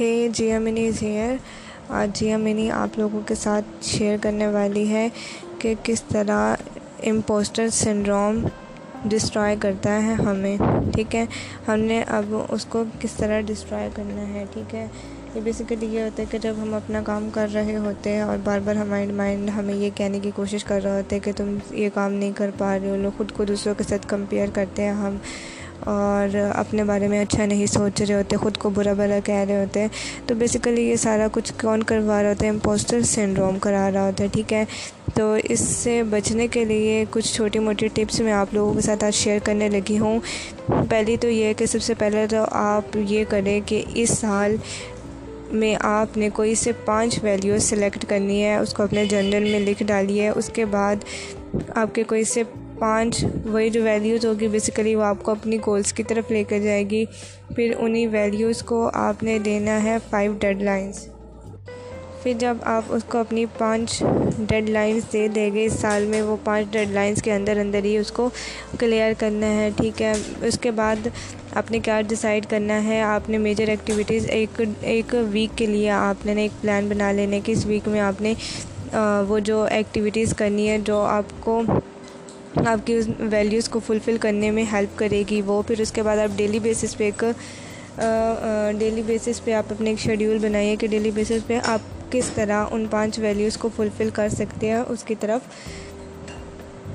ہے جیا منی جی is here آج جیا منی آپ لوگوں کے ساتھ شیئر کرنے والی ہے کہ کس طرح امپوسٹر سنڈروم ڈسٹرائے کرتا ہے ہمیں، ٹھیک ہے؟ ہم نے اب اس کو کس طرح ڈسٹرائے کرنا ہے، ٹھیک ہے؟ یہ بیسیکلی یہ ہوتا ہے کہ جب ہم اپنا کام کر رہے ہوتے ہیں اور بار بار ہمارے مائنڈ ہمیں یہ کہنے کی کوشش کر رہا ہوتا ہے کہ تم یہ کام نہیں کر پا رہے ہو، لوگ خود کو دوسروں کے ساتھ کمپیئر کرتے ہیں، ہم اور اپنے بارے میں اچھا نہیں سوچ رہے ہوتے، خود کو برا بھلا کہہ رہے ہوتے۔ ہیں تو بیسیکلی یہ سارا کچھ کون کروا رہا ہوتا ہے؟ امپوسٹر سنڈروم کرا رہا ہوتا ہے، ٹھیک ہے؟ تو اس سے بچنے کے لیے کچھ چھوٹی موٹی ٹپس میں آپ لوگوں کے ساتھ آج شیئر کرنے لگی ہوں۔ پہلی تو یہ کہ سب سے پہلے تو آپ یہ کریں کہ اس سال میں آپ نے کوئی سے پانچ ویلیوز سلیکٹ کرنی ہے، اس کو اپنے جرنل میں لکھ ڈالیے، اس کے بعد آپ کے کوئی سے پانچ وہی جو ویلیوز ہوگی بیسیکلی وہ آپ کو اپنی گولز کی طرف لے کر جائے گی۔ پھر انہی ویلیوز کو آپ نے دینا ہے فائیو ڈیڈ لائنس پھر جب آپ اس کو اپنی پانچ ڈیڈ لائنس دے دیں گے، اس سال میں وہ پانچ ڈیڈ لائنس کے اندر اندر ہی اس کو کلیئر کرنا ہے، ٹھیک ہے۔ اس کے بعد آپ نے کیا ڈیسائیڈ کرنا ہے؟ آپ نے میجر ایکٹیویٹیز ایک ایک ویک کے لیے آپ نے ایک پلان بنا لینے کہ اس ویک میں آپ نے وہ جو ایکٹیویٹیز کرنی ہے، جو آپ کو آپ کی اس ویلیوز کو فلفل کرنے میں ہیلپ کرے گی وہ، پھر اس کے بعد آپ ڈیلی بیسس پہ ایک ڈیلی بیسس پہ آپ اپنے ایک شیڈیول بنائیے کہ ڈیلی بیسس پہ آپ کس طرح ان پانچ ویلیوز کو فلفل کر سکتے ہیں اس کی طرف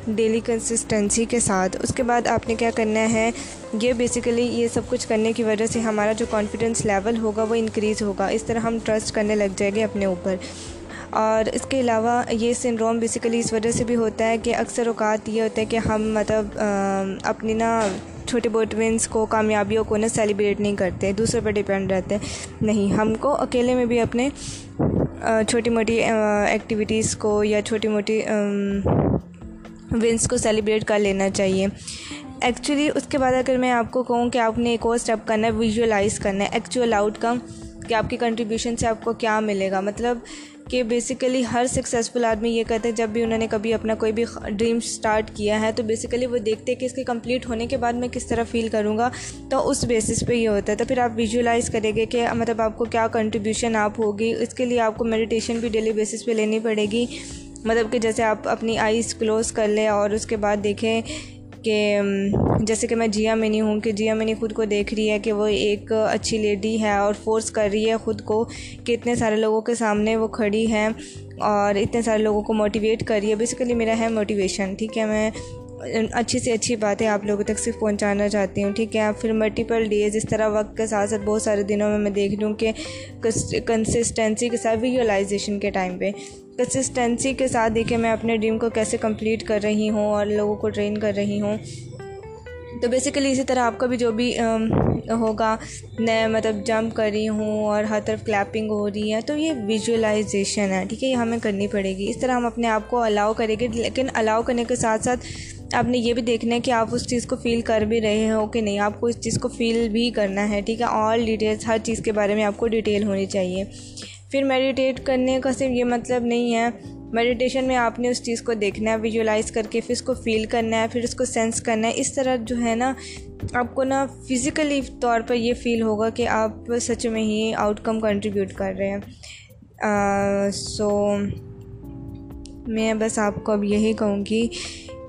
ڈیلی کنسسٹنسی کے ساتھ۔ اس کے بعد آپ نے کیا کرنا ہے؟ یہ بیسیکلی یہ سب کچھ کرنے کی وجہ سے ہمارا جو کانفیڈنس لیول ہوگا وہ انکریز ہوگا۔ اس طرح ہم ٹرسٹ کرنے لگ جائیں گے اپنے اوپر۔ اور اس کے علاوہ یہ سنڈروم بیسیکلی اس وجہ سے بھی ہوتا ہے کہ اکثر اوقات یہ ہوتا ہے کہ ہم مطلب اپنی نا چھوٹے بوٹ ونس کو، کامیابیوں کو نا سیلیبریٹ نہیں کرتے دوسرے پر ڈپینڈ رہتے، نہیں۔ ہم کو اکیلے میں بھی اپنے چھوٹی موٹی ایکٹیویٹیز کو یا چھوٹی موٹی ونس کو سیلیبریٹ کر لینا چاہیے۔ ایکچولی اس کے بعد اگر میں آپ کو کہوں کہ آپ نے ایک اور اسٹیپ کرنا ہے ویژولائز کرنا ہے ایکچوئل آؤٹ کم کہ آپ کی کنٹریبیوشن سے آپ کو کیا ملے گا۔ مطلب کہ بیسیکلی ہر سکسیزفل آدمی یہ کہتے ہیں جب بھی انہوں نے کبھی اپنا کوئی بھی ڈریم سٹارٹ کیا ہے تو بیسیکلی وہ دیکھتے ہیں کہ اس کے کمپلیٹ ہونے کے بعد میں کس طرح فیل کروں گا تو اس بیسس پہ یہ ہوتا ہے تو پھر آپ ویژولائز کریں گے کہ مطلب آپ کو کیا کنٹریبیوشن آپ ہوگی، اس کے لیے آپ کو میڈیٹیشن بھی ڈیلی بیسس پہ لینی پڑے گی۔ مطلب کہ جیسے آپ اپنی آئیز کلوز کر لیں اور اس کے بعد دیکھیں کہ جیسے کہ میں جیا منی ہوں کہ جیا منی خود کو دیکھ رہی ہے کہ وہ ایک اچھی لیڈی ہے اور فورس کر رہی ہے خود کو کہ اتنے سارے لوگوں کے سامنے وہ کھڑی ہے اور اتنے سارے لوگوں کو موٹیویٹ کر رہی ہے۔ بیسیکلی میرا ہے موٹیویشن ٹھیک ہے؟ میں اچھی سے اچھی باتیں آپ لوگوں تک صرف پہنچانا چاہتی ہوں، ٹھیک ہے؟ پھر ملٹیپل ڈیز اس طرح وقت کے ساتھ ساتھ بہت سارے دنوں میں میں دیکھ لوں کہ کنسسٹنسی کے ساتھ ویژولائزیشن کے ٹائم پہ۔ کنسسٹنسی کے ساتھ دیکھیں میں اپنے ڈریم کو کیسے کمپلیٹ کر رہی ہوں اور لوگوں کو ٹرین کر رہی ہوں۔ تو بیسیکلی اسی طرح آپ کا بھی جو بھی ہوگا، میں مطلب جمپ کر رہی ہوں اور ہر طرف کلیپنگ ہو رہی ہے، تو یہ ویژولائزیشن ہے، ٹھیک ہے؟ یہ ہمیں کرنی پڑے گی۔ اس طرح ہم اپنے آپ کو الاؤ کریں گے، لیکن الاؤ کرنے کے ساتھ ساتھ آپ نے یہ بھی دیکھنا ہے کہ آپ اس چیز کو فیل کر بھی رہے ہو کہ نہیں، آپ کو اس چیز کو فیل بھی کرنا ہے، ٹھیک ہے؟ آل ڈیٹیلس ہر چیز کے بارے میں آپ کو ڈیٹیل ہونی چاہیے۔ پھر میڈیٹیٹ کرنے کا صرف یہ مطلب نہیں ہے۔ میڈیٹیشن میں آپ نے اس چیز کو دیکھنا ہے ویژولائز کر کے پھر اس کو فیل کرنا ہے، پھر اس کو سینس کرنا ہے۔ اس طرح جو ہے نا، آپ کو نا فزیکلی طور پر یہ فیل ہوگا کہ آپ سچ میں ہی آؤٹ کم کنٹریبیوٹ کر رہے ہیں۔ سو میں بس آپ کو اب یہی کہوں گی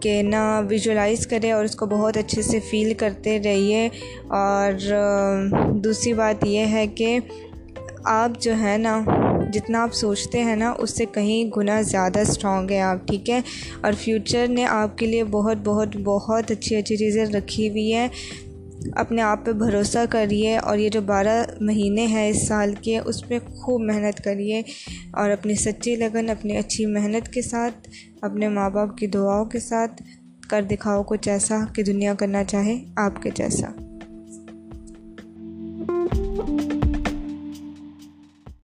کہ نا ویژولائز کرے اور اس کو بہت اچھے سے فیل کرتے رہیے۔ اور دوسری بات یہ ہے کہ آپ جو ہے نا، جتنا آپ سوچتے ہیں نا، اس سے کہیں گنا زیادہ اسٹرانگ ہے آپ، ٹھیک ہے؟ اور فیوچر نے آپ کے لیے بہت بہت بہت اچھی اچھی چیزیں رکھی ہوئی ہیں۔ اپنے آپ پہ بھروسہ کریے اور یہ جو بارہ مہینے ہیں اس سال کے، اس پہ خوب محنت کریے اور اپنی سچی لگن، اپنی اچھی محنت کے ساتھ، اپنے ماں باپ کی دعاؤں کے ساتھ کر دکھاؤ کچھ ایسا کہ دنیا کرنا چاہے آپ کے جیسا۔